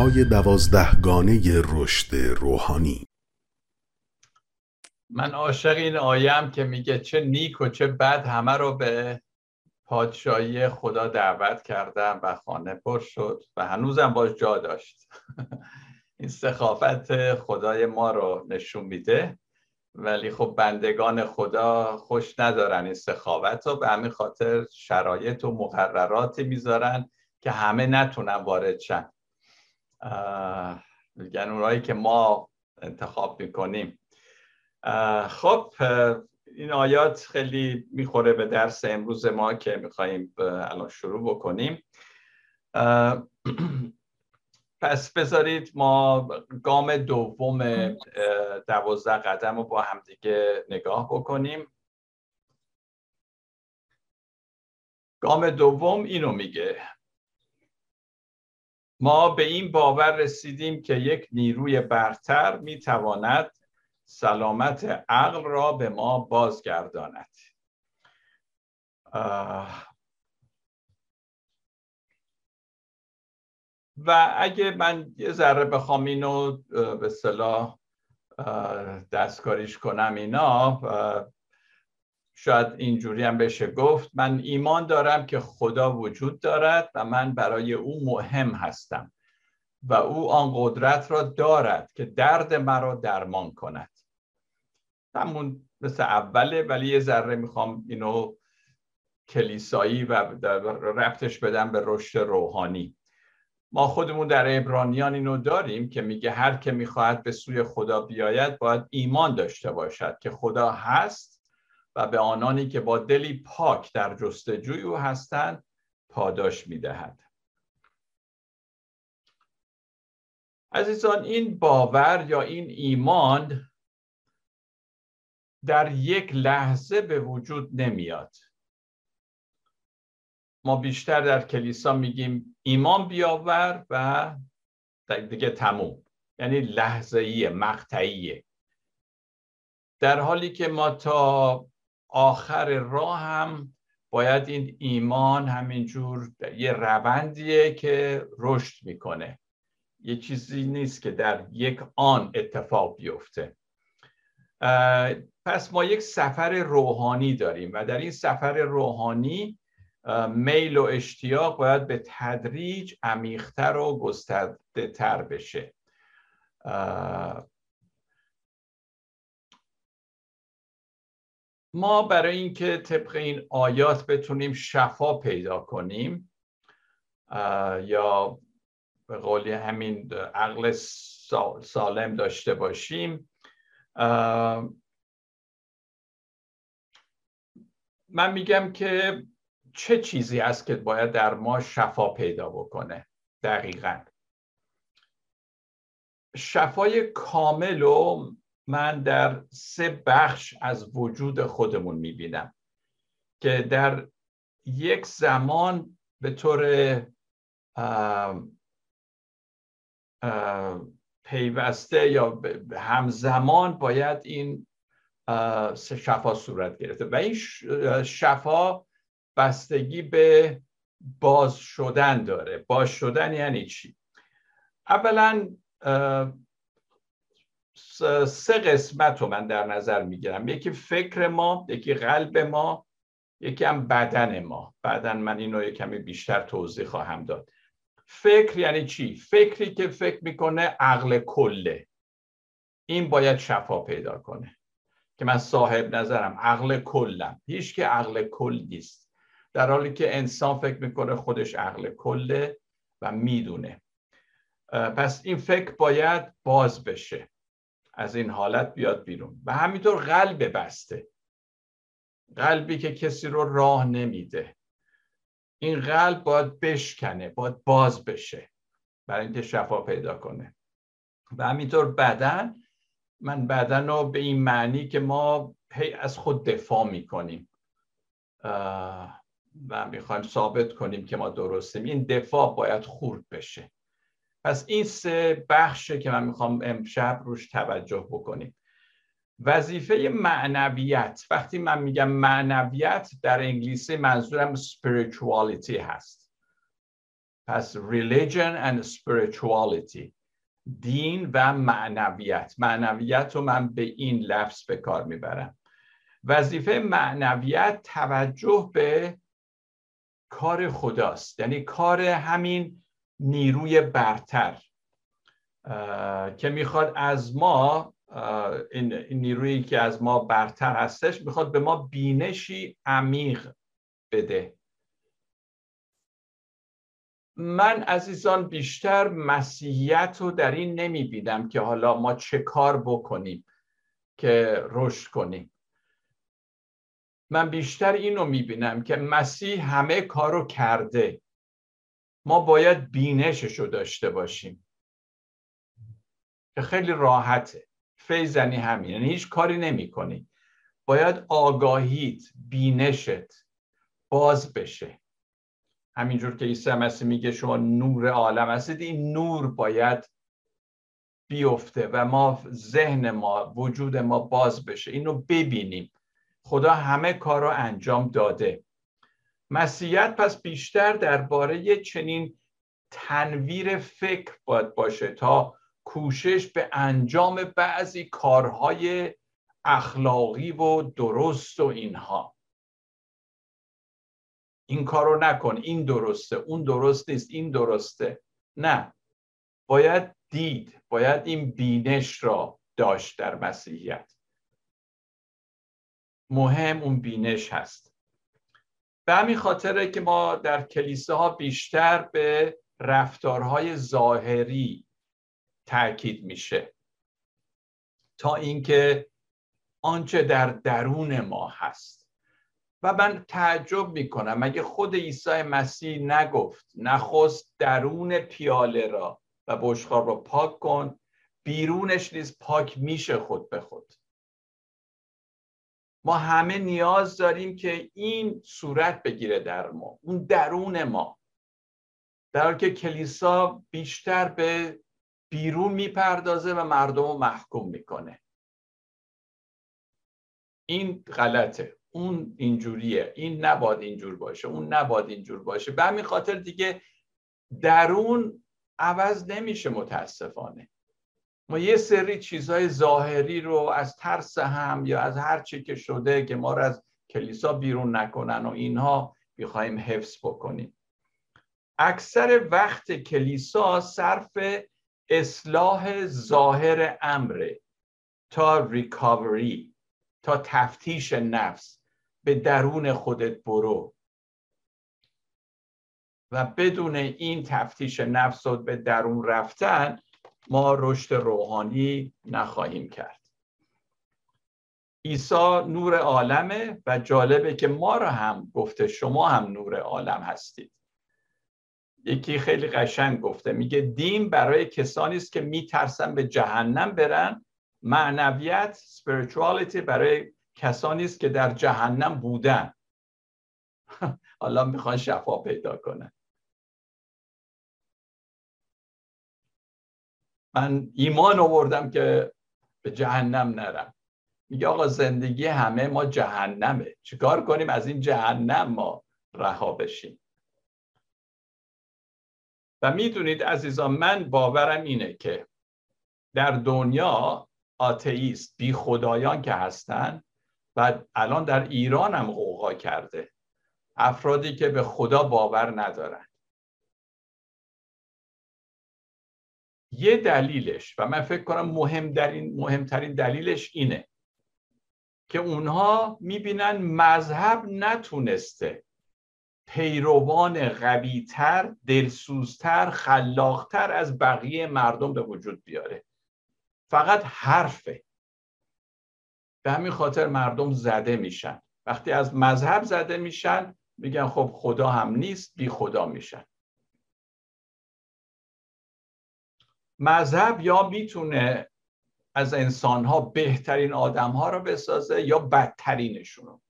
های دوازدهگانه رشد روحانی. من عاشق این آیم که میگه چه نیک و چه بد همه رو به پادشاهی خدا دعوت کردم و خانه پر شد و هنوزم باش جا داشت. این سخافت خدای ما رو نشون میده. ولی خب بندگان خدا خوش ندارن. این سخاوت رو به همین خاطر شرایط و مقرراتی می‌ذارن که همه نتونن وارد شن. میگن اونایی که ما انتخاب می‌کنیم. خب این آیات خیلی می‌خوره به درس امروز ما که میخواییم الان شروع بکنیم. پس بذارید ما گام دوم دوازده قدم رو با همدیگه نگاه بکنیم. گام دوم اینو میگه. ما به این باور رسیدیم که یک نیروی برتر می‌تواند سلامت عقل را به ما بازگرداند. و اگه من یه ذره بخوام اینو به صلاح دستکاریش کنم اینا شاید اینجوری هم بشه گفت من ایمان دارم که خدا وجود دارد و من برای او مهم هستم و او آن قدرت را دارد که درد مرا درمان کند. همون مثل اوله ولی یه ذره می‌خوام اینو کلیسایی و رفتش بدم به رشد روحانی. ما خودمون در ابرانیان اینو داریم که میگه هر که می‌خواهد به سوی خدا بیاید باید ایمان داشته باشد که خدا هست و به آنانی که با دلی پاک در جستجوی او هستند پاداش می‌دهد. عزیزان این باور یا این ایمان در یک لحظه به وجود نمیاد. ما بیشتر در کلیسا میگیم ایمان بیاور و دیگه تموم. یعنی لحظه‌ای مقطعیه. در حالی که ما تا آخر راه هم باید این ایمان همینجور یه روندیه که رشد می‌کنه. یه چیزی نیست که در یک آن اتفاق بیفته. پس ما یک سفر روحانی داریم و در این سفر روحانی میل و اشتیاق باید به تدریج عمیقتر و گسترده تر بشه ما برای اینکه طبق این آیات بتونیم شفا پیدا کنیم یا به قولی همین عقل سالم داشته باشیم من میگم که چه چیزی هست که باید در ما شفا پیدا بکنه؟ دقیقا. شفای کامل رو من در سه بخش از وجود خودمون می‌بینم که در یک زمان به طور پیوسته یا همزمان باید این شفا صورت گرفته و این شفا بستگی به باز شدن داره. باز شدن یعنی چی؟ اولا سه قسمت رو من در نظر می‌گیرم. یکی فکر ما یکی قلب ما یکی هم بدن ما. بعدا من اینو یک کمی بیشتر توضیح خواهم داد. فکر یعنی چی؟ فکری که فکر می‌کنه عقل کله. این باید شفا پیدا کنه. که من صاحب نظرم عقل کلم. هیچ که عقل کل نیست. در حالی که انسان فکر می‌کنه خودش عقل کله و می‌دونه. پس این فکر باید باز بشه. از این حالت بیاد بیرون. و همینطور قلب بسته. قلبی که کسی رو راه نمیده. این قلب باید بشکنه باید باز بشه. برای اینکه شفا پیدا کنه. و همینطور بدن. من بدن رو به این معنی که ما هی از خود دفاع می‌کنیم. و می‌خوایم ثابت کنیم که ما درستیم. این دفاع باید خورد بشه. پس این سه بخشه که من می‌خوام امشب روش توجه بکنیم. وظیفه معنویت. وقتی من میگم معنویت در انگلیسی منظورم spirituality هست. پس religion and spirituality. دین و معنویت. معنویت رو من به این لفظ به کار می‌برم. وظیفه معنویت توجه به کار خداست. یعنی کار همین نیروی برتر. که می‌خواد از ما این نیرویی که از ما برتر هستش می‌خواد به ما بینشی عمیق بده. من عزیزان بیشتر مسیحیت رو در این نمی بینم که حالا ما چه کار بکنیم که رشد کنیم. من بیشتر اینو می بینم که مسیح همه کار رو کرده. ما باید بینشش رو داشته باشیم. که خیلی راحته. فیزنی همین. یعنی هیچ کاری نمی کنی باید آگاهیت بینشت باز بشه. همینجور که عیسی مسیح میگه شما نور عالم هستید این نور باید بیفته و ما ذهن ما وجود ما باز بشه. اینو ببینیم. خدا همه کار رو انجام داده. مسیحیت پس بیشتر درباره چنین تنویر فکر باید باشه تا کوشش به انجام بعضی کارهای اخلاقی و درست و اینها. این کار رو نکن این درسته اون درست نیست این درسته. نه. باید دید باید این بینش را داشت در مسیحیت. مهم اون بینش هست. به همین خاطره که ما در کلیسه ها بیشتر به رفتارهای ظاهری تاکید میشه. تا اینکه آنچه در درون ما هست. و من تعجب می‌کنم. مگه خود عیسی مسیح نگفت نخست درون پیاله را و بشخار را پاک کن بیرونش نیز پاک میشه خود به خود. ما همه نیاز داریم که این صورت بگیره در ما اون درون ما. در حالی که کلیسا بیشتر به بیرون می‌پردازه و مردم رو محکوم می‌کنه. این غلطه. اون اینجوریه. این نباد اینجور باشه. اون نباد اینجور باشه. به همین خاطر دیگه درون عوض نمیشه متاسفانه. ما یه سری چیزهای ظاهری رو از ترس هم یا از هر چی که شده که ما رو از کلیسا بیرون نکنن و اینها می‌خوایم حفظ بکنیم. اکثر وقت کلیسا صرف اصلاح ظاهر امره تا ریکاوری تا تفتیش نفس به درون خودت برو. و بدون این تفتیش نفس و به درون رفتن ما رشد روحانی نخواهیم کرد. عیسی نور عالمه و جالبه که ما را هم گفته شما هم نور عالم هستید. یکی خیلی قشنگ گفته میگه دین برای کسانی است که میترسن به جهنم برن. معنویت spirituality برای کسانی است که در جهنم بودن. حالا می‌خوان شفا پیدا کنن. من ایمان آوردم که به جهنم نرم. میگه آقا زندگی همه ما جهنمه. چیکار کنیم؟ از این جهنم ما رها بشیم. و می‌دونید عزیزان من باورم اینه که در دنیا آتئیست بی خدایان که هستن و الان در ایران هم قوقا کرده. افرادی که به خدا باور ندارن. یه دلیلش و من فکر کنم مهم در این مهمترین دلیلش اینه که اونها می‌بینن مذهب نتونسته پیروان قویتر دلسوزتر خلاقتر از بقیه مردم به وجود بیاره. فقط حرفه. به همین خاطر مردم زده میشن. وقتی از مذهب زده میشن میگن خب خدا هم نیست بی خدا میشن. مذهب یا می‌تونه از انسانها بهترین آدمها رو بسازه یا بدترینشون رو؟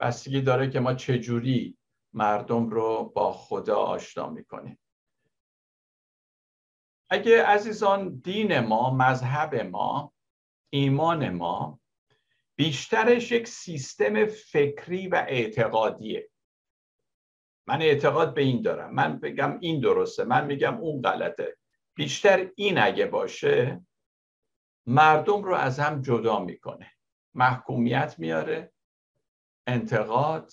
بستگی داره که ما چجوری مردم رو با خدا آشنا می‌کنیم. اگه عزیزان دین ما مذهب ما ایمان ما بیشترش یک سیستم فکری و اعتقادیه. من اعتقاد به این دارم. من بگم این درسته. من میگم اون غلطه. بیشتر این اگه باشه مردم رو از هم جدا می‌کنه. محکومیت میاره انتقاد.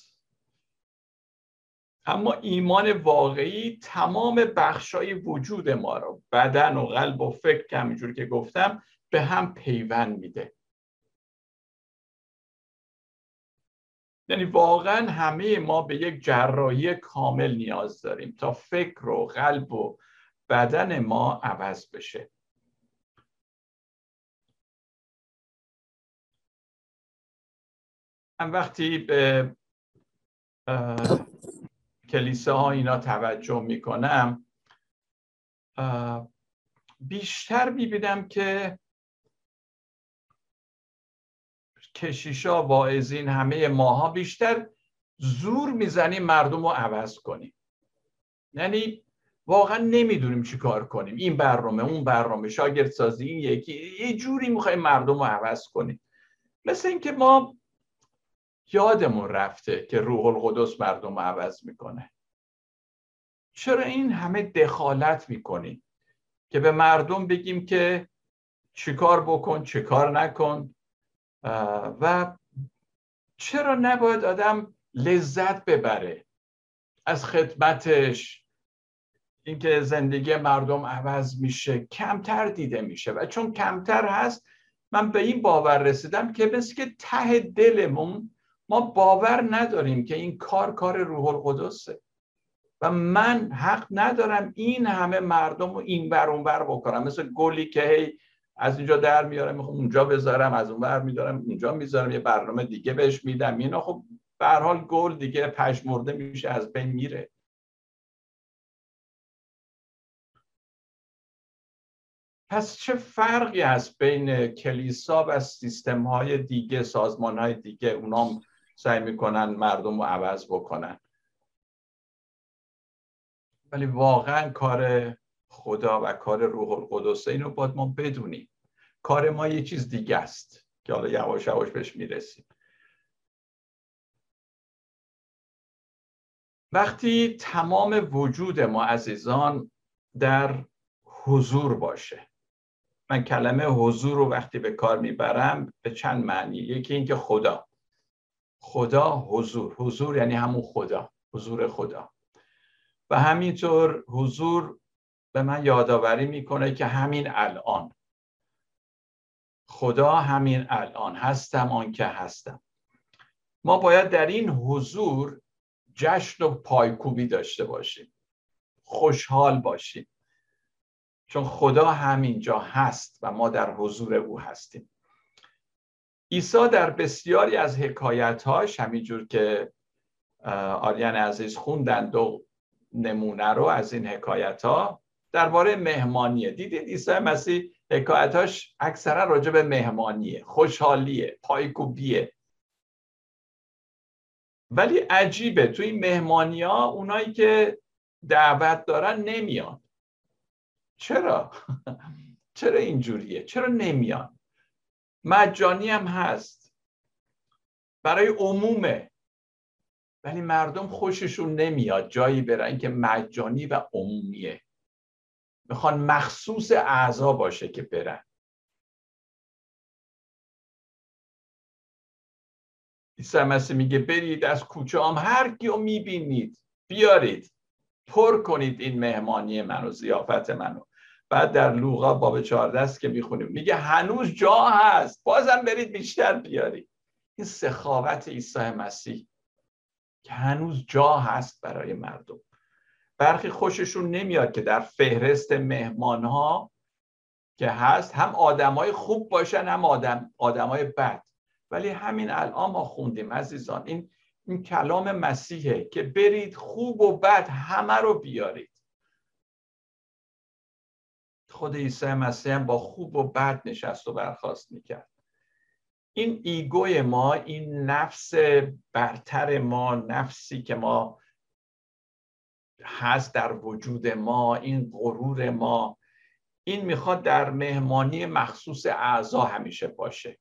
اما ایمان واقعی تمام بخشای وجود ما رو بدن و قلب و فکر که همینجور که گفتم به هم پیوند میده. یعنی واقعا همه ما به یک جراحی کامل نیاز داریم تا فکر و قلب و بدن ما عوض بشه. من وقتی به کلیسه ها اینا توجه می‌کنم بیشتر می‌بینم که کشیشا واعظین همه ماها بیشتر زور می‌زنیم مردم رو عوض کنیم. یعنی واقعا نمی‌دونیم چی کار کنیم. این برنامه اون برنامه شاگرد سازی این یکی. یه جوری می‌خوایم مردم رو عوض کنیم. مثل اینکه ما یادمون رفته که روح القدس مردم رو عوض می‌کنه. چرا این همه دخالت می‌کنیم؟ که به مردم بگیم که چیکار بکن چیکار نکن. و چرا نباید آدم لذت ببره از خدمتش؟ اینکه زندگی مردم عوض میشه کمتر دیده میشه. و چون کمتر هست من به این باور رسیدم که مثل که ته دلمون ما باور نداریم که این کار کار روح القدسه. و من حق ندارم این همه مردم رو این بر اون بر بکنم. مثل گلی که هی از اینجا در میارم می‌خوام اونجا بذارم از اون بر میدارم اونجا می‌ذارم یه برنامه دیگه بهش میدم. اینا خب به حال گل دیگه پشمرده میشه از بین میره. پس چه فرقی هست بین کلیسا و سیستم های دیگه سازمان های دیگه؟ اونام سعی می‌کنن مردم رو عوض بکنن. ولی واقعا کار خدا و کار روح القدس اینو باید ما بدونیم. کار ما یه چیز دیگه است که حالا یواش یواش بهش می‌رسیم. وقتی تمام وجود ما عزیزان در حضور باشه من کلمه حضور رو وقتی به کار می‌برم به چند معنی؟ یکی اینکه خدا. خدا حضور. حضور یعنی همون خدا. حضور خدا. و همینطور حضور به من یادآوری می‌کنه که همین الان. خدا همین الان. هستم آن که هستم. ما باید در این حضور جشن و پایکوبی داشته باشیم. خوشحال باشیم. چون خدا همینجا هست و ما در حضور او هستیم. عیسی در بسیاری از حکایتهاش همینجور که آریان عزیز خوندن دو نمونه رو از این حکایت ها درباره مهمانیه دیدید عیسی مسیح حکایتاش اکثرا راجع به مهمانیه خوشحالیه پایکوبیه ولی عجیبه توی این مهمانی ها اونایی که دعوت دارن نمیان چرا؟ چرا اینجوریه؟ چرا نمیان؟ مجانی هم هست برای عمومه ولی مردم خوششون نمیاد جایی برن که مجانی و عمومیه می‌خوان مخصوص اعضا باشه که برن. عیسی مسیح میگه برید از کوچه هم هر کیو می‌بینید بیارید. پر کنید این مهمانی منو زیافت منو. بعد در لوقا باب 14 است که می‌خونیم میگه هنوز جا هست. بازم برید بیشتر بیارید. این سخاوت عیسی مسیح که هنوز جا هست برای مردم. برخی خوششون نمیاد که در فهرست مهمان ها که هست هم آدمای خوب باشن هم آدم آدمای بد. ولی همین الان ما خوندیم عزیزان این این کلام مسیحه که برید خوب و بد همه رو بیارید. خود عیسی مسیح هم با خوب و بد نشست و برخواست می‌کرد. این ایگوی ما این نفس برتر ما نفسی که ما هست در وجود ما این غرور ما. این می‌خواد در مهمانی مخصوص اعضا همیشه باشه.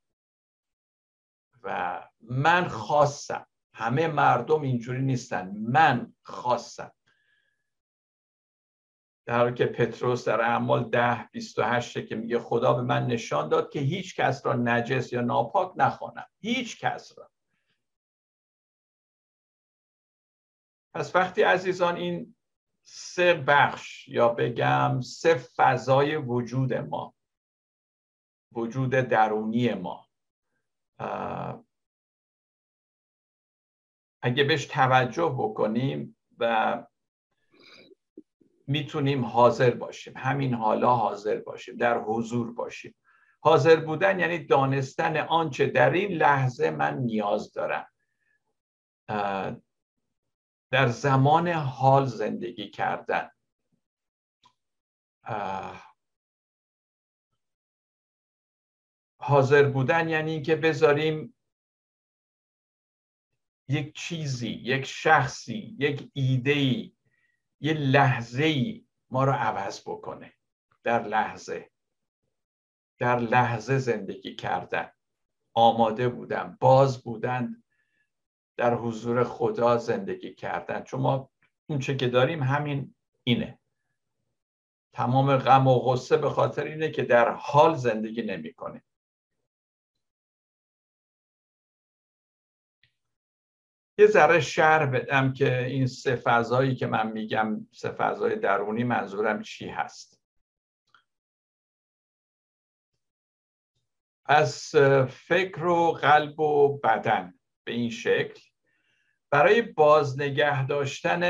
و من خواستم همه مردم اینجوری نیستن. من خاصم. در حالی که پتروس در اعمال ده بیست و هشته که میگه خدا به من نشان داد که هیچ کس را نجس یا ناپاک نخوانم. هیچ کس را. پس وقتی عزیزان این سه بخش یا بگم سه فضای وجود ما وجود درونی ما اگه بهش توجه بکنیم و می‌تونیم حاضر باشیم همین حالا حاضر باشیم در حضور باشیم. حاضر بودن یعنی دانستن آنچه در این لحظه من نیاز دارم. در زمان حال زندگی کردن. حاضر بودن یعنی اینکه بذاریم یک چیزی یک شخصی یک ایده یه لحظه ای ما رو عوض بکنه. در لحظه. در لحظه زندگی کردن. آماده بودن باز بودن. در حضور خدا زندگی کردن. چون ما اون چه که داریم همین اینه. تمام غم و غصه به خاطر اینه که در حال زندگی نمی‌کنه یه ذره شهر بدم که این سه فضایی که من میگم سه فضای درونی منظورم چی هست. از فکر و قلب و بدن به این شکل. برای بازنگه داشتن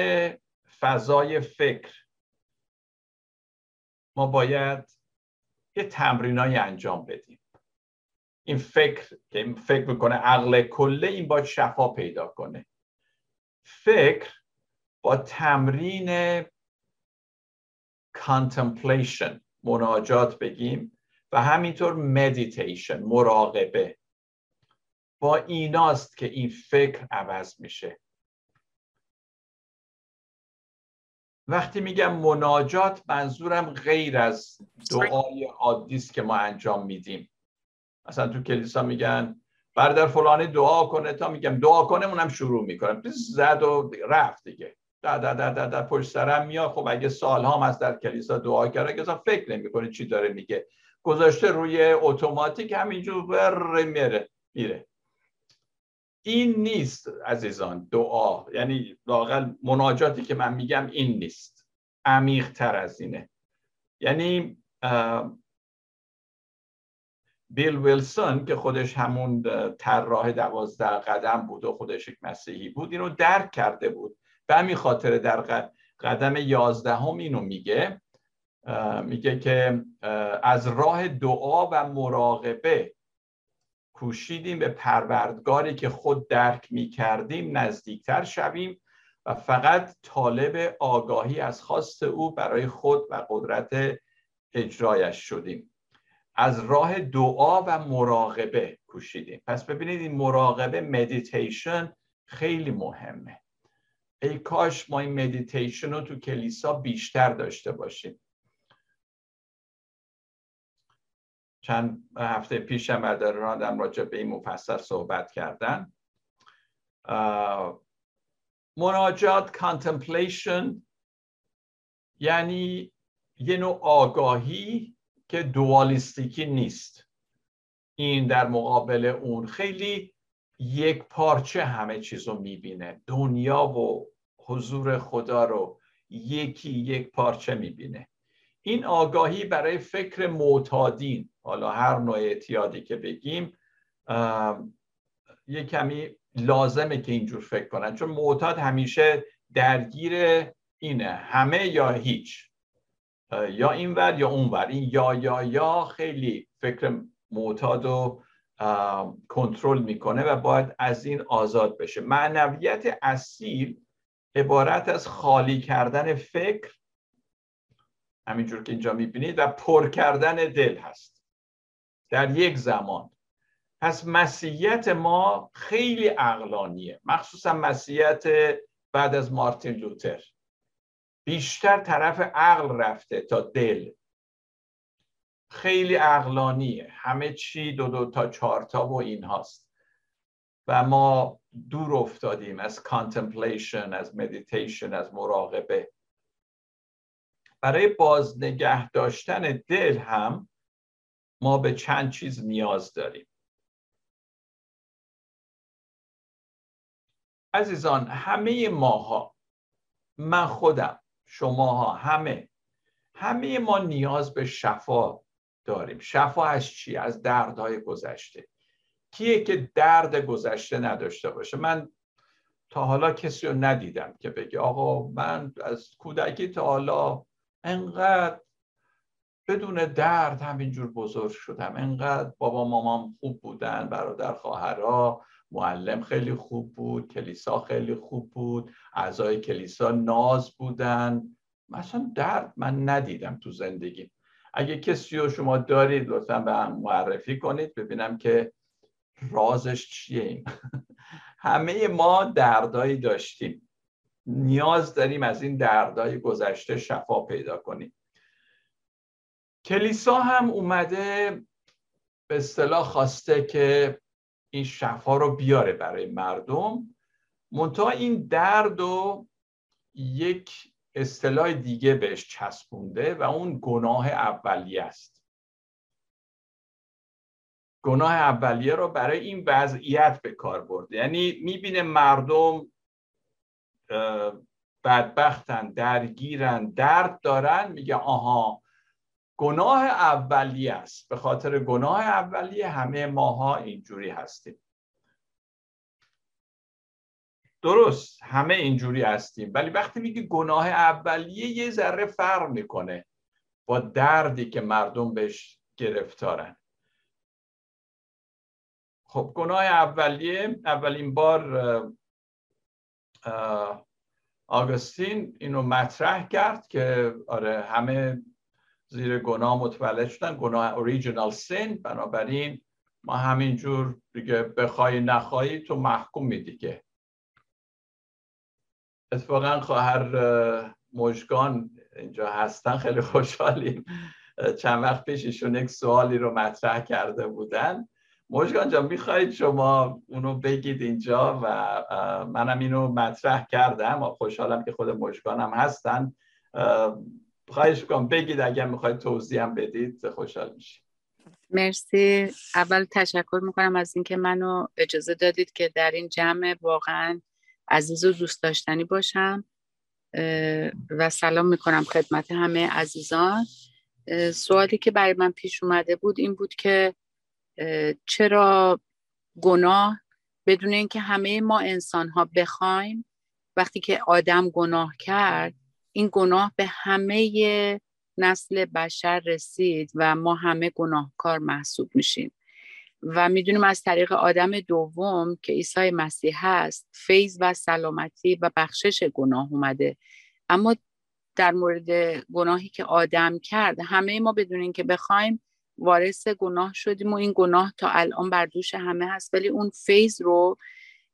فضای فکر ما باید یه تمرینایی انجام بدیم. این فکر که فکر می‌کنه عقل کله این باید شفا پیدا کنه. فکر با تمرین contemplation مناجات بگیم و همینطور meditation مراقبه. با ایناست که این فکر عوض میشه. وقتی میگم مناجات منظورم غیر از دعای عادی است که ما انجام میدیم. مثلا تو کلیسا میگن برادر فلانی دعا کنه تا میگم دعا کنه اونم شروع می‌کنم زد و رفت دیگه. در در در در, در پشت سرم میاد. خب اگه سال هم از در کلیسا دعا کرده که فکر نمی‌کنه چی داره میگه. گذاشته روی اتوماتیک همینجور بر میره میره. این نیست عزیزان دعا. یعنی لاقل مناجاتی که من میگم این نیست. عمیق تر از اینه. یعنی بیل ویلسون که خودش همون طراح دوازده قدم بود و خودش یک مسیحی بود اینو درک کرده بود. به همین خاطر در قدم یازدهم اینو میگه. میگه که از راه دعا و مراقبه کوشیدیم به پروردگاری که خود درک می‌کردیم نزدیکتر شویم و فقط طالب آگاهی از خواست او برای خود و قدرت اجرایش شدیم. از راه دعا و مراقبه کوشیدیم پس ببینید این مراقبه مدیتیشن خیلی مهمه. ای کاش ما این مدیتیشن رو تو کلیسا بیشتر داشته باشیم. چند هفته پیشم مدرانم راجع به این مفصل صحبت کردن. مناجات contemplation یعنی یه نوع آگاهی که dualistic ی نیست. این در مقابل اون خیلی یک پارچه همه چیز رو می‌بینه. دنیا و حضور خدا رو یکی یک پارچه می‌بینه. این آگاهی برای فکر معتادین حالا هر نوع اعتیادی که بگیم یه کمی لازمه که اینجور فکر کنن چون معتاد همیشه درگیر اینه همه یا هیچ یا اینور یا اونور این یا یا یا خیلی فکر معتاد و کنترل می‌کنه و باید از این آزاد بشه. معنویت اصیل عبارت از خالی کردن فکر همینجور که اینجا می‌بینید و پر کردن دل هست. در یک زمان. پس مسیحیت ما خیلی عقلانیه. مخصوصا مسیحیت بعد از مارتین لوتر. بیشتر طرف عقل رفته تا دل. خیلی عقلانیه. همه چی دو دو تا چهار تا و این هاست. و ما دور افتادیم از contemplation از مدیتیشن از مراقبه. برای بازنگه داشتن دل هم ما به چند چیز نیاز داریم. عزیزان همه ماها من خودم شماها همه همه ما نیاز به شفا داریم. شفا از چی؟ از دردهای گذشته. کیه که درد گذشته نداشته باشه؟ من تا حالا کسی رو ندیدم که بگه آقا من از کودکی تا حالا انقدر بدون درد همینجور بزرگ شدم. انقدر بابا مامام خوب بودن برادر خواهرها معلم خیلی خوب بود کلیسا خیلی خوب بود اعضای کلیسا ناز بودن. مثلا درد من ندیدم تو زندگی. اگه کسی رو شما دارید لطفا به هم معرفی کنید ببینم که رازش چیه. همه ما دردایی داشتیم. نیاز داریم از این دردای گذشته شفا پیدا کنیم. کلیسا هم اومده به اصطلاح خواسته که این شفا رو بیاره برای مردم. منتها این درد و یک اصطلاح دیگه بهش چسبونده و اون گناه اولیه است. گناه اولیه رو برای این وضعیت به کار برده. یعنی می‌بینه مردم بدبختن درگیرن درد دارن میگه آها گناه اولیه است. به خاطر گناه اولیه همه ماها اینجوری هستیم. درست همه اینجوری هستیم. ولی وقتی میگی گناه اولیه یه ذره فرق می‌کنه با دردی که مردم بهش گرفتارن. خب گناه اولیه اولین بار آگوستین اینو مطرح کرد که آره همه زیر گناه متولد شدن گناه اوریجینال سین بنابراین ما همینجور دیگه بخوای نخواهی تو محکومی دیگه اتفاقا خواهر مجگان اینجا هستن خیلی خوشحالیم. چند وقت پیش ایشون یک سوالی رو مطرح کرده بودن. مجگان جان می‌خواهید شما اونو بگید اینجا و منم اینو مطرح کردم و خوشحالم که خود مجگانم هستن. خواهش کنم بگید اگر می‌خواید توضیح هم بدید خوشحال میشیم. مرسی. اول تشکر می‌کنم از اینکه منو اجازه دادید که در این جمع واقعا عزیز و دوست داشتنی باشم. و سلام می‌کنم خدمت همه عزیزان. سوالی که برای من پیش اومده بود این بود که چرا گناه بدون اینکه همه ما انسان ها بخوایم وقتی که آدم گناه کرد این گناه به همه نسل بشر رسید و ما همه گناهکار محسوب میشیم. و می‌دونیم از طریق آدم دوم که عیسی مسیح هست فیض و سلامتی و بخشش گناه اومده. اما در مورد گناهی که آدم کرد همه ما بدونیم که بخوایم وارث گناه شدیم و این گناه تا الان بر دوش همه هست. ولی اون فیض رو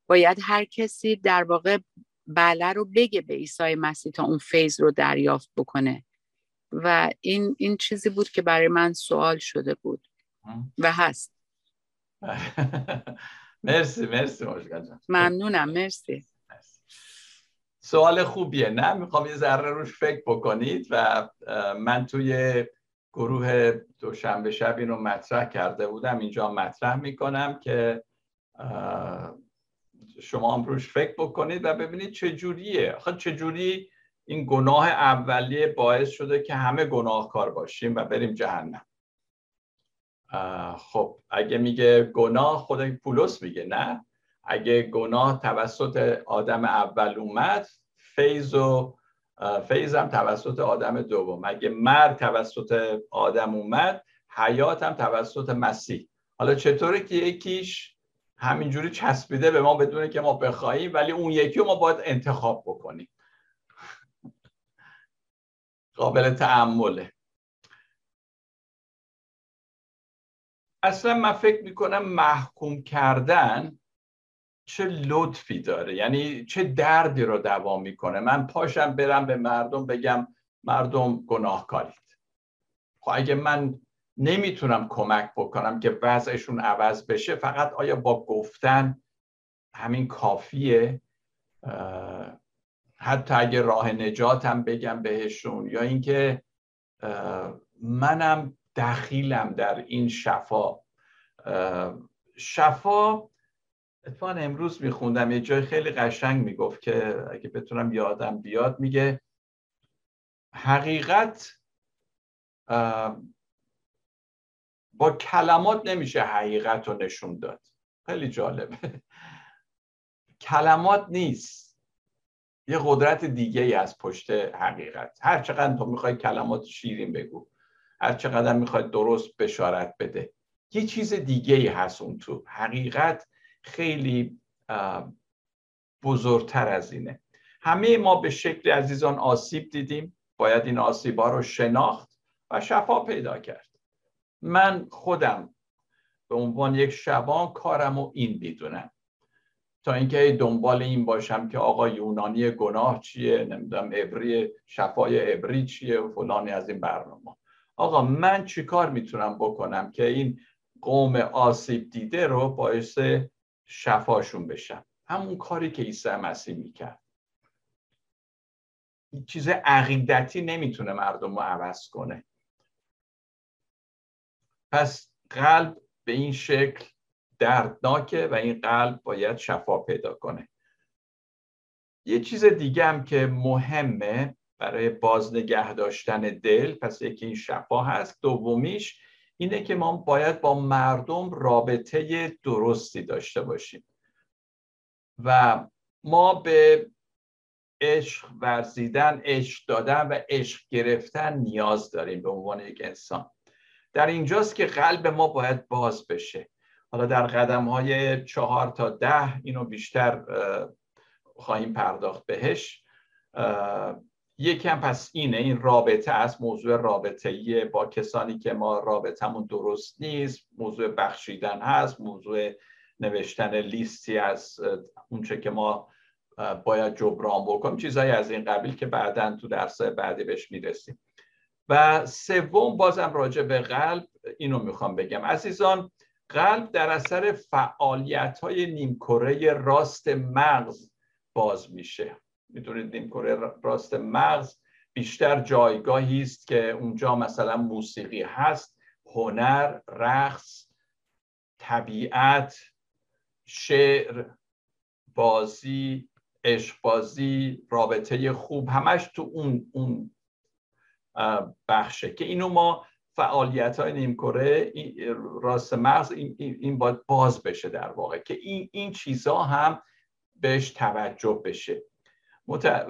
باید هر کسی در واقع بله رو بگه به عیسی مسیح تا اون فیض رو دریافت بکنه. و این این چیزی بود که برای من سوال شده بود. و هست. مرسی مرسی ممنونم مرسی. سوال خوبیه نه؟ می‌خوام یه ذره روش فکر بکنید و من توی گروه دوشنبه شب اینو مطرح کرده بودم. اینجا مطرح می‌کنم که شما هم روش فکر بکنید و ببینید چجوریه آخه چجوری این گناه اولیه باعث شده که همه گناهکار باشیم و بریم جهنم. خب اگه میگه گناه خود پولس میگه نه. اگه گناه توسط آدم اول اومد فیض و فیض هم توسط آدم دوم. اگه مرگ توسط آدم اومد حیات هم توسط مسیح. حالا چطوره که یکیش همینجوری چسبیده به ما بدونه که ما بخواهیم ولی اون یکی رو ما باید انتخاب بکنیم. قابل تعمله اصلا من فکر می‌کنم محکوم کردن چه لطفی داره؟ یعنی چه دردی رو دوام می‌کنه؟ من پاشم برم به مردم بگم مردم گناهکارید خب اگه من نمی‌تونم کمک بکنم که وضعشون عوض بشه فقط آیا با گفتن همین کافیه؟ حتی اگه راه نجاتم بگم بهشون یا اینکه منم دخیلم در این شفا. شفا اتفاقا امروز میخوندم یه جای خیلی قشنگ می‌گفت که اگه بتونم یادم بیاد میگه حقیقت با کلمات نمیشه حقیقت رو نشون داد. خیلی جالبه کلمات نیست. یه قدرت دیگه ای از پشت حقیقت. هر چقدر تو می‌خوای کلمات شیرین بگو هر چقدر می‌خوای درست بشارت بده یه چیز دیگه ای هست اون تو. حقیقت خیلی بزرگتر از اینه. همه ما به شکل عزیزان آسیب دیدیم. باید این آسیب ها رو شناخت و شفا پیدا کرد. من خودم به عنوان یک شبان کارم و این می‌دونم. تا اینکه دنبال این باشم که آقا یونانی گناه چیه نمی‌دونم عبری شفای عبری چیه و فلانی از این برنامه. آقا من چیکار می‌تونم بکنم که این قوم آسیب دیده رو باعث شفاشون بشم همون کاری که عیسی مسیح می‌کرد. چیز عقیدتی نمی‌تونه مردم رو عوض کنه. پس قلب به این شکل دردناکه و این قلب باید شفا پیدا کنه. یه چیز دیگه هم که مهمه برای بازنگه داشتن دل پس یکی این شفا هست. دومیش اینه که ما باید با مردم رابطه درستی داشته باشیم. و ما به عشق ورزیدن عشق دادن و عشق گرفتن نیاز داریم به عنوان یک انسان. در اینجاست که قلب ما باید باز بشه. حالا در قدم های چهار تا ده اینو بیشتر خواهیم پرداخت بهش. یکم پس اینه این رابطه است موضوع رابطه با کسانی که ما رابطمون درست نیست موضوع بخشیدن هست موضوع نوشتن لیستی از اونچه که ما باید جبران بکنیم. چیزهایی از این قبیل که بعدا تو درس بعدی بهش می‌رسیم. و سوم بازم راجع به قلب اینو می‌خوام بگم. عزیزان قلب در اثر فعالیت های نیمکره راست مغز باز میشه. می‌دونید نیمکره راست مغز بیشتر جایگاهی است که اونجا مثلا موسیقی هست هنر رقص طبیعت شعر بازی عشقبازی رابطه خوب همش تو اون اون بخشه که اینو ما فعالیت های نیمکره راست مغز این, این باید باز بشه در واقع که این, این چیزها هم بهش توجه بشه.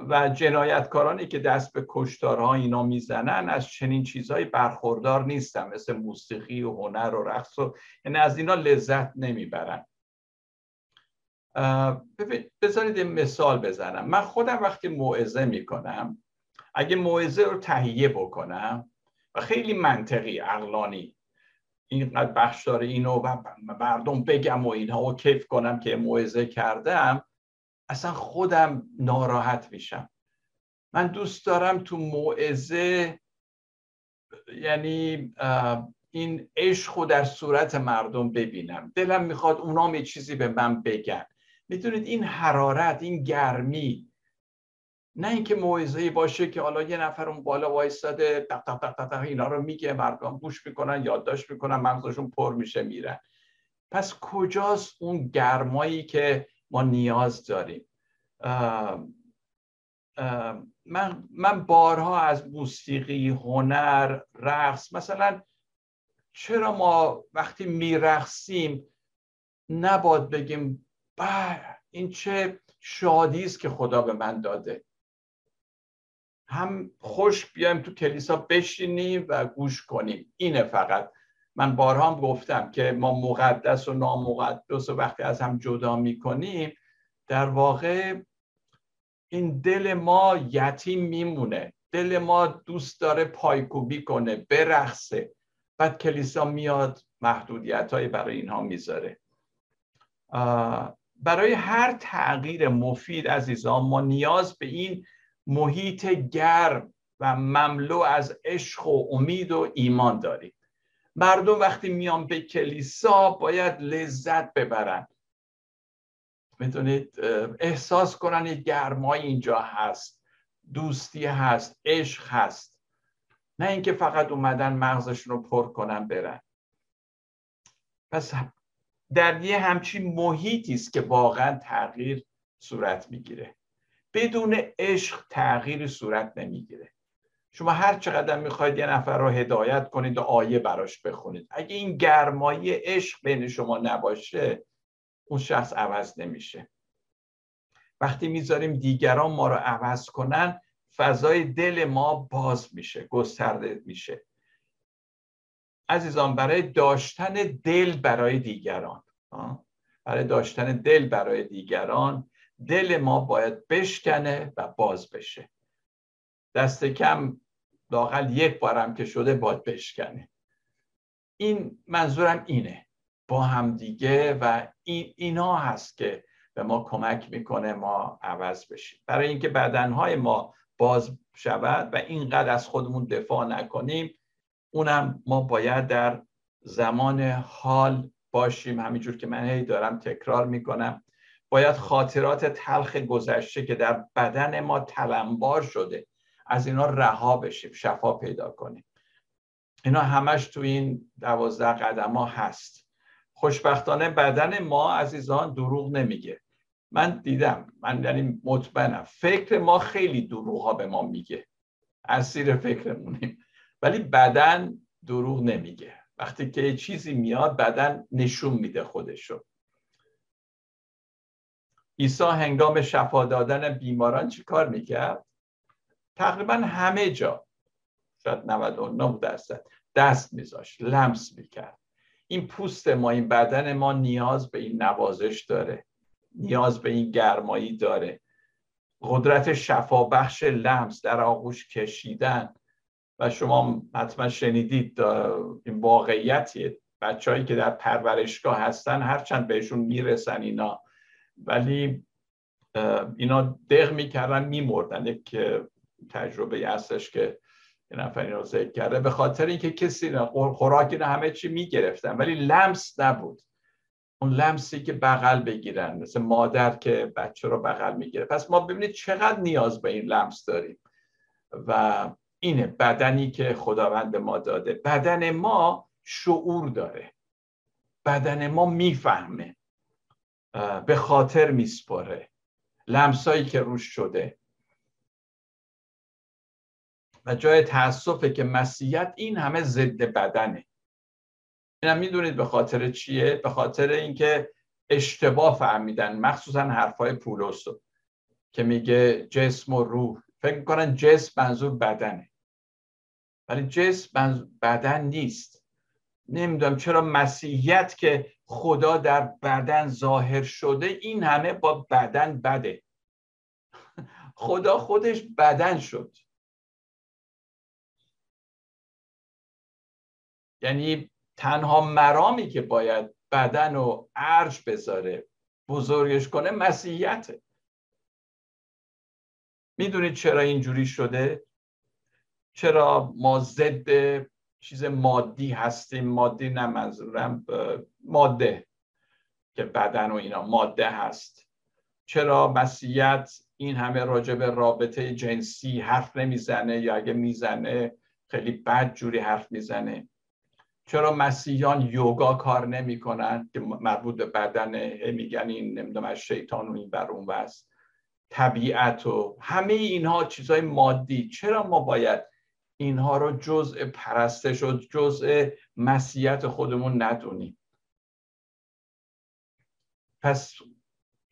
و جنایتکارانی که دست به کشتارها اینا می‌زنن از چنین چیزهایی برخوردار نیستن مثل موسیقی و هنر و رقص و یعنی از اینا لذت نمی‌برن. بذارید مثال بزنم. من خودم وقتی موعظه می‌کنم اگه موعظه رو تهیه بکنم و خیلی منطقی عقلانی اینقدر بخش داره اینو و مردم بگم و اینها و کیف کنم که موعظه کردم اصلا خودم ناراحت میشم. من دوست دارم تو موعظه یعنی این عشق در صورت مردم ببینم. دلم می‌خواد اونام یه چیزی به من بگن. می‌دونید این حرارت این گرمی نه اینکه موعظه باشه که حالا یه نفر اون بالا وایستاده تق تق تق تق اینا رو میگه مردم گوش می‌کنن یادداشت می‌کنن مغزشون پر میشه میرن. پس کجاست اون گرمایی که ما نیاز داریم. من, من بارها از موسیقی هنر رقص مثلا چرا ما وقتی میرقصیم نباد بگیم با این چه شادی است که خدا به من داده. هم خوش بیایم تو کلیسا بشینیم و گوش کنیم. اینه فقط. من بارها هم گفتم که ما مقدس و نامقدس و وقتی از هم جدا می‌کنیم در واقع این دل ما یتیم میمونه. دل ما دوست داره پایکوبی کنه برخصه بعد کلیسا میاد محدودیت های برای اینها می‌ذاره. برای هر تغییر مفید عزیزان ما نیاز به این محیط گرم و مملو از عشق و امید و ایمان داریم. مردم وقتی میان به کلیسا باید لذت ببرن. می‌تونید احساس کنن یک گرمای اینجا هست دوستی هست عشق هست. نه اینکه فقط اومدن مغزشون رو پر کنن برن. پس در یه همچین محیطی است که واقعا تغییر صورت می‌گیره. بدون عشق تغییر صورت نمی‌گیره. شما هر چقدر می‌خواید یه نفر رو هدایت کنید و آیه براش بخونید. اگه این گرمایی عشق بین شما نباشه اون شخص عوض نمیشه. وقتی می‌ذاریم دیگران ما رو عوض کنن فضای دل ما باز میشه گسترده میشه. عزیزان برای داشتن دل برای دیگران برای داشتن دل برای دیگران دل ما باید بشکنه و باز بشه. دست کم لاقل یک بارم که شده باید بشکنه. این منظورم اینه. با هم دیگه و این اینا هست که به ما کمک می‌کنه ما عوض بشیم. برای اینکه بدنهای ما باز شود و اینقدر از خودمون دفاع نکنیم اونم ما باید در زمان حال باشیم. همینجور که من هی دارم تکرار می‌کنم. باید خاطرات تلخ گذشته که در بدن ما تلمبار شده از اینا رها بشیم شفا پیدا کنیم اینا همش تو این دوازده قدم ها هست. خوشبختانه بدن ما عزیزان دروغ نمیگه. من دیدم من یعنی مطمئنم. فکر ما خیلی دروغ ها به ما میگه. اسیر فکرمونیم. ولی بدن دروغ نمیگه. وقتی که چیزی میاد بدن نشون میده خودشو. عیسی هنگام شفا دادن بیماران چی کار می‌کرد؟ تقریبا همه جا. شاید 99 درصد. دست میذاشت لمس می‌کرد. این پوست ما این بدن ما نیاز به این نوازش داره. نیاز به این گرمایی داره. قدرت شفا بخش لمس در آغوش کشیدن. و شما حتما شنیدید این واقعیتیه بچههایی که در پرورشگاه هستن هرچند بهشون می‌رسن اینا. ولی اینا دق می‌کردن میمردن. یک تجربه هستش که این رو ذکر کرده. به خاطر اینکه کسی خوراکی همه چی می‌گرفتن ولی لمس نبود. اون لمسی که بغل بگیرن مثل مادر که بچه رو بغل می‌گیره. پس ما ببینید چقدر نیاز به این لمس داریم. و اینه بدنی که خداوند ما داده. بدن ما شعور داره. بدن ما می‌فهمه. به خاطر میسپاره. لمسایی که روش شده و جای تاسفه که مسیحیت این همه ضد بدنه. اینم می‌دونید به خاطر چیه؟ به خاطر اینکه اشتباه فهمیدن مخصوصا حرفای پولس که میگه جسم و روح. فکر می‌کنن جسم منظور بدنه. ولی جسم بدن نیست. نمی‌دونم چرا مسیحیت که خدا در بدن ظاهر شده این همه با بدن بده. خدا خودش بدن شد. یعنی تنها مرامی که باید بدن و ارج بذاره بزرگش کنه مسیحیته. می‌دونید چرا اینجوری شده؟ چرا ما ضد چیز مادی هستیم؟ مادی نه ماده که بدن و اینا ماده هست. چرا مسیحیت این همه راجع به رابطه جنسی حرف نمی‌زنه یا اگه می‌زنه خیلی بد جوری حرف می‌زنه؟ چرا مسیحیان یوگا کار نمی‌کنن؟ که مربوط به بدن میگن این نمی‌دونم از شیطان و این بر اون وست طبیعت و همه اینها چیزهای مادی. چرا ما باید اینها رو جزء پرستش و جزء مسیحیت خودمون ندونیم؟ پس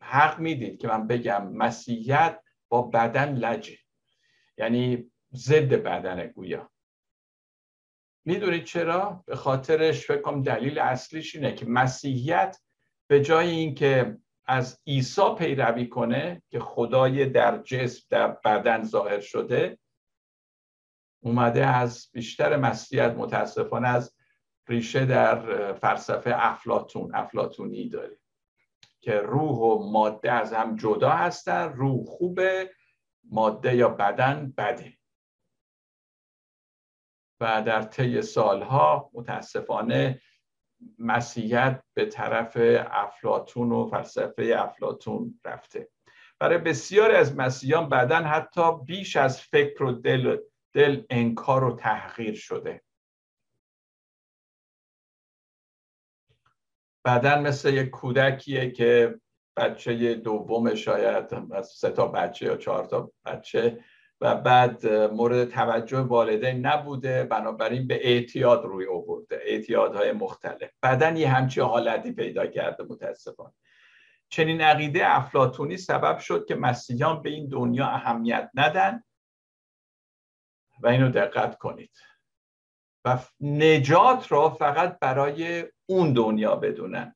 حق می‌دید که من بگم مسیحیت با بدن لجه. یعنی ضد بدن گویا. می‌دونید چرا؟ به خاطرش فکر کنم دلیل اصلیش اینه که مسیحیت به جای اینکه از عیسی پیروی کنه که خدای در جسم در بدن ظاهر شده اومده از بیشتر مسیحیت متاسفانه از ریشه در فلسفه افلاتون افلاتونی داره که روح و ماده از هم جدا هستن روح خوبه ماده یا بدن بده. و در طی سالها متاسفانه مسیحیت به طرف افلاتون و فلسفه افلاتون رفته. برای بسیاری از مسیحیان بعدا حتی بیش از فکر و دل, دل انکار و تحقیر شده. بعدا مثل یک کودکیه که بچه دوم شاید از سه تا بچه یا چهار تا بچه و بعد مورد توجه والدین نبوده بنابراین به اعتیاد روی آورده اعتیادهای مختلف. بعدا یه همچی حالتی پیدا کرده متاسفانه. چنین عقیده افلاتونی سبب شد که مسیحیان به این دنیا اهمیت ندن و اینو دقت کنید. و نجات را فقط برای اون دنیا بدونن.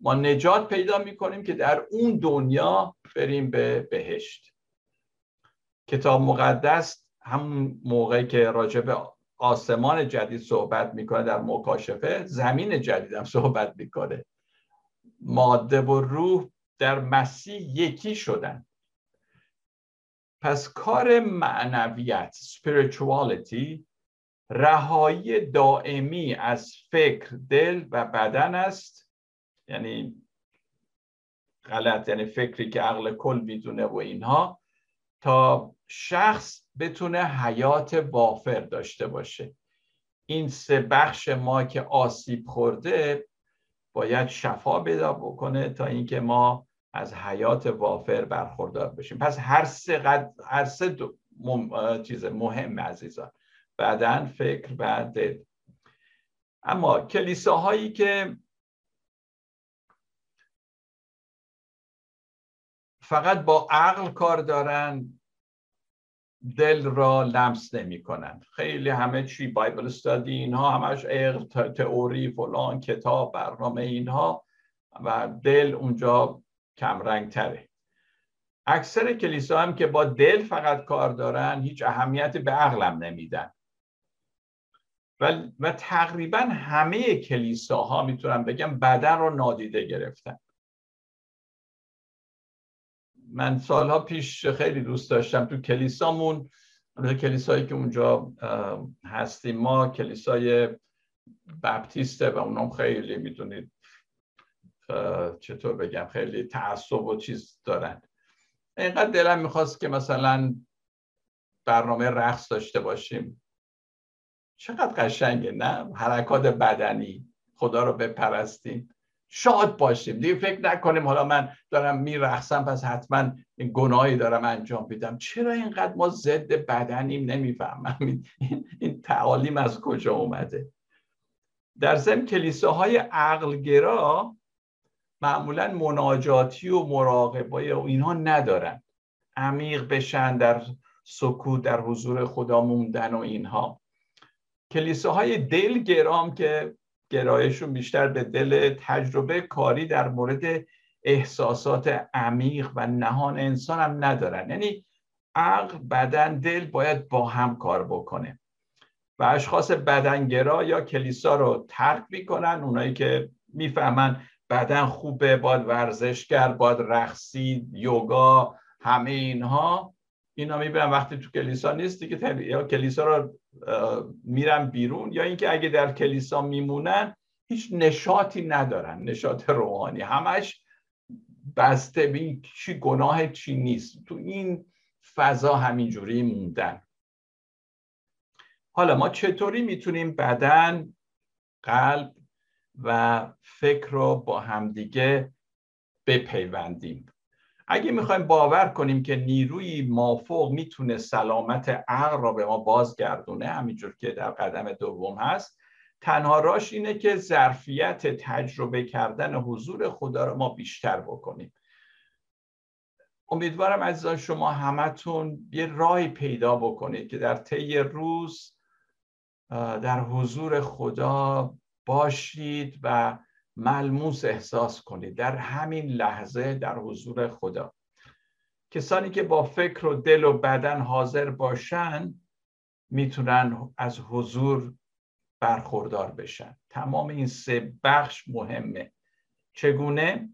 ما نجات پیدا می‌کنیم که در اون دنیا بریم به بهشت. کتاب مقدس همون موقعی که راجع به آسمان جدید صحبت می‌کنه در مکاشفه زمین جدید هم صحبت می‌کنه. ماده و روح در مسیح یکی شدن. پس کار معنویت spirituality رهایی دائمی از فکر دل و بدن است. یعنی غلط یعنی فکری که عقل کل می‌دونه و اینها تا شخص بتونه حیات وافر داشته باشه. این سه بخش ما که آسیب خورده باید شفا پیدا بکنه تا اینکه ما از حیات وافر برخوردار بشیم. پس هر سه قد... هر سه چیز مهم عزیزان. بدن فکر و دل. اما کلیساهایی که فقط با عقل کار دارن دل را لمس نمی کنن خیلی همه چی بایبل استادی اینها همش عقل تئوری فلان کتاب برنامه اینها و دل اونجا کمرنگ تره اکثر کلیسا هم که با دل فقط کار دارن هیچ اهمیتی به عقلم نمیدن. و, و تقریبا همه کلیساها می‌تونم بگم بدن رو نادیده گرفتن. من سالها پیش خیلی دوست داشتم تو کلیسامون کلیسایی که اونجا هستیم ما کلیسای بپتیسته و اونام خیلی می‌دونید چطور بگم خیلی تعصب و چیز دارن. اینقدر دلم می‌خواست که مثلا برنامه رقص داشته باشیم. چقدر قشنگه نه؟ حرکات بدنی خدا رو بپرستیم. شاد باشیم. دیگه فکر نکنیم حالا من دارم میرقصم پس حتما گناهی دارم انجام میدم. چرا اینقدر ما ضد بدنیم نمی‌فهمم. این, تعالیم از کجا اومده؟ در ضمن کلیساهای عقلگرا معمولا مناجاتی و مراقبه و اینها ندارن. عمیق بشن در سکوت در حضور خدا موندن و اینها. کلیساهای دل گرام که گرایشون بیشتر به دل تجربه کاری در مورد احساسات عمیق و نهان انسان هم ندارن. یعنی عقل بدن دل باید با هم کار بکنه. و اشخاص بدنگرا یا کلیسا رو ترک می‌کنن. اونایی که می‌فهمن بدن خوبه باید ورزشگر باید رقصید یوگا همه اینها. اینا می‌بینن. وقتی تو کلیسا نیست دیگه یا کلیسا رو میرن بیرون یا اینکه اگه در کلیسا میمونن هیچ نشاطی ندارن نشاط روحانی. همش بسته به چی گناه چی نیست. تو این فضا همینجوری موندن. حالا ما چطوری می‌تونیم بدن قلب و فکر رو با همدیگه بپیوندیم؟ اگه می‌خوایم باور کنیم که نیروی مافوق می‌تونه سلامت عقل را به ما بازگردونه همینجور که در قدم دوم هست تنها راش اینه که ظرفیت تجربه کردن حضور خدا رو ما بیشتر بکنیم. امیدوارم عزیزان شما همتون یه راهی پیدا بکنید که در طی روز در حضور خدا باشید و ملموس احساس کنید در همین لحظه در حضور خدا. کسانی که با فکر و دل و بدن حاضر باشن می‌تونن از حضور برخوردار بشن. تمام این سه بخش مهمه. چگونه؟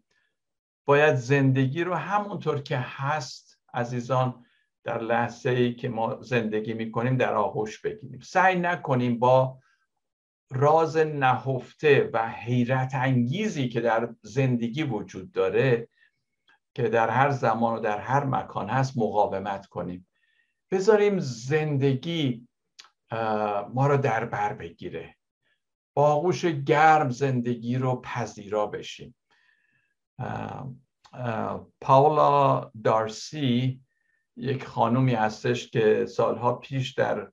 باید زندگی رو همونطور که هست عزیزان در لحظه ای که ما زندگی می‌کنیم در آغوش بگیریم. سعی نکنیم با راز نهفته و حیرت انگیزی که در زندگی وجود داره که در هر زمان و در هر مکان هست مقاومت کنیم. بذاریم زندگی ما رو در بر بگیره. با آغوش گرم زندگی رو پذیرا بشیم. پاولا دارسی یک خانومی هستش که سالها پیش در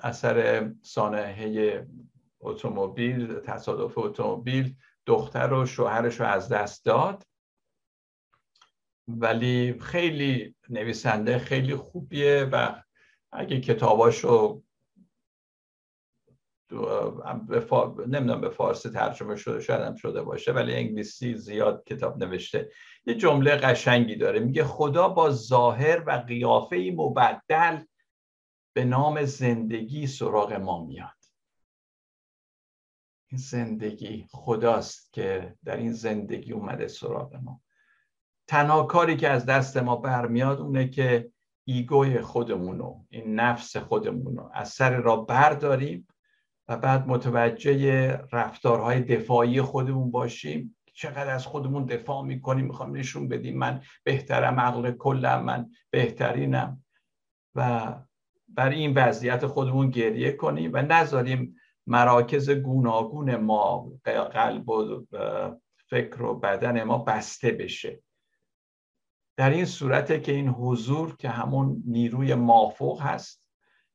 اثر سانحه اتومبیل تصادف اتومبیل دختر و شوهرش رو از دست داد. ولی خیلی نویسنده خیلی خوبیه و اگه کتاباشو به نمی‌دونم به فارسی ترجمه شده شاید هم شده باشه ولی انگلیسی زیاد کتاب نوشته. یه جمله قشنگی داره میگه خدا با ظاهر و قیافه مبدل به نام زندگی سراغ ما میاد. این زندگی خداست که در این زندگی اومده سراغ ما. تنها کاری که از دست ما برمیاد اونه که ایگوی خودمونو این نفس خودمونو از سر را برداریم و بعد متوجه رفتارهای دفاعی خودمون باشیم. چقدر از خودمون دفاع می‌کنیم می‌خوام نشون بدیم من بهترم عقل کلم من بهترینم. و بر این وضعیت خودمون گریه کنیم و نذاریم مراکز گوناگون ما قلب و فکر و بدن ما بسته بشه. در این صورته که این حضور که همون نیروی مافوق هست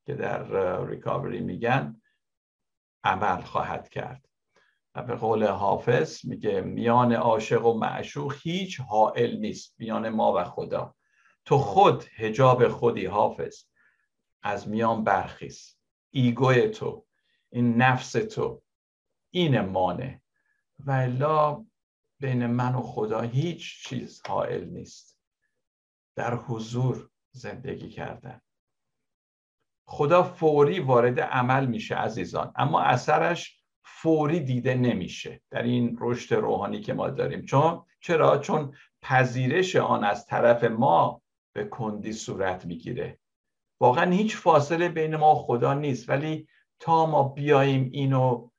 که در ریکاوری میگن عمل خواهد کرد. و به قول حافظ میگه میان عاشق و معشوق هیچ حائل نیست میان ما و خدا. تو خود هجاب خودی حافظ. از میان برخیز. ایگوی تو این نفس تو این مانه. و الا بین من و خدا هیچ چیز حائل نیست. در حضور زندگی کردن. خدا فوری وارد عمل میشه عزیزان اما اثرش فوری دیده نمیشه در این رشد روحانی که ما داریم. چون؟ چرا؟ چون پذیرش آن از طرف ما به کندی صورت می‌گیره. واقعا هیچ فاصله بین ما و خدا نیست ولی تا ما بیاییم اینو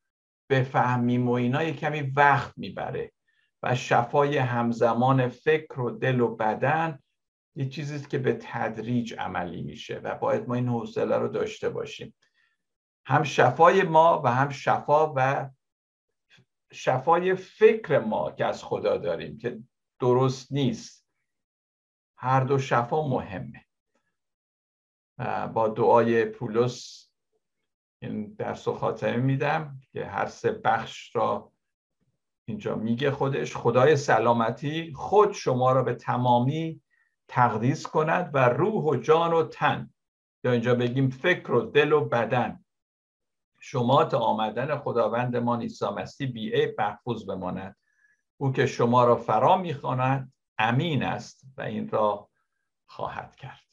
بفهمیم و اینا یه کمی وقت می‌بره و شفای همزمان فکر و دل و بدن یه چیزی که به تدریج عملی میشه و باید ما این حوصله رو داشته باشیم. هم شفای ما و هم شفا و شفای فکر ما که از خدا داریم که درست نیست. هر دو شفا مهمه. با دعای پولس این درس و خاتمه میدم که هر سه بخش را اینجا میگه خودش. خدای سلامتی خود شما را به تمامی تقدیس کند و روح و جان و تن. یا اینجا بگیم فکر و دل و بدن. شما تا آمدن خداوند ما عیسی مسیح بی محفوظ بماند. او که شما را فرا می‌خواند امین است و این را خواهد کرد.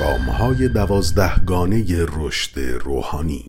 گام های دوازده گانه رشد روحانی.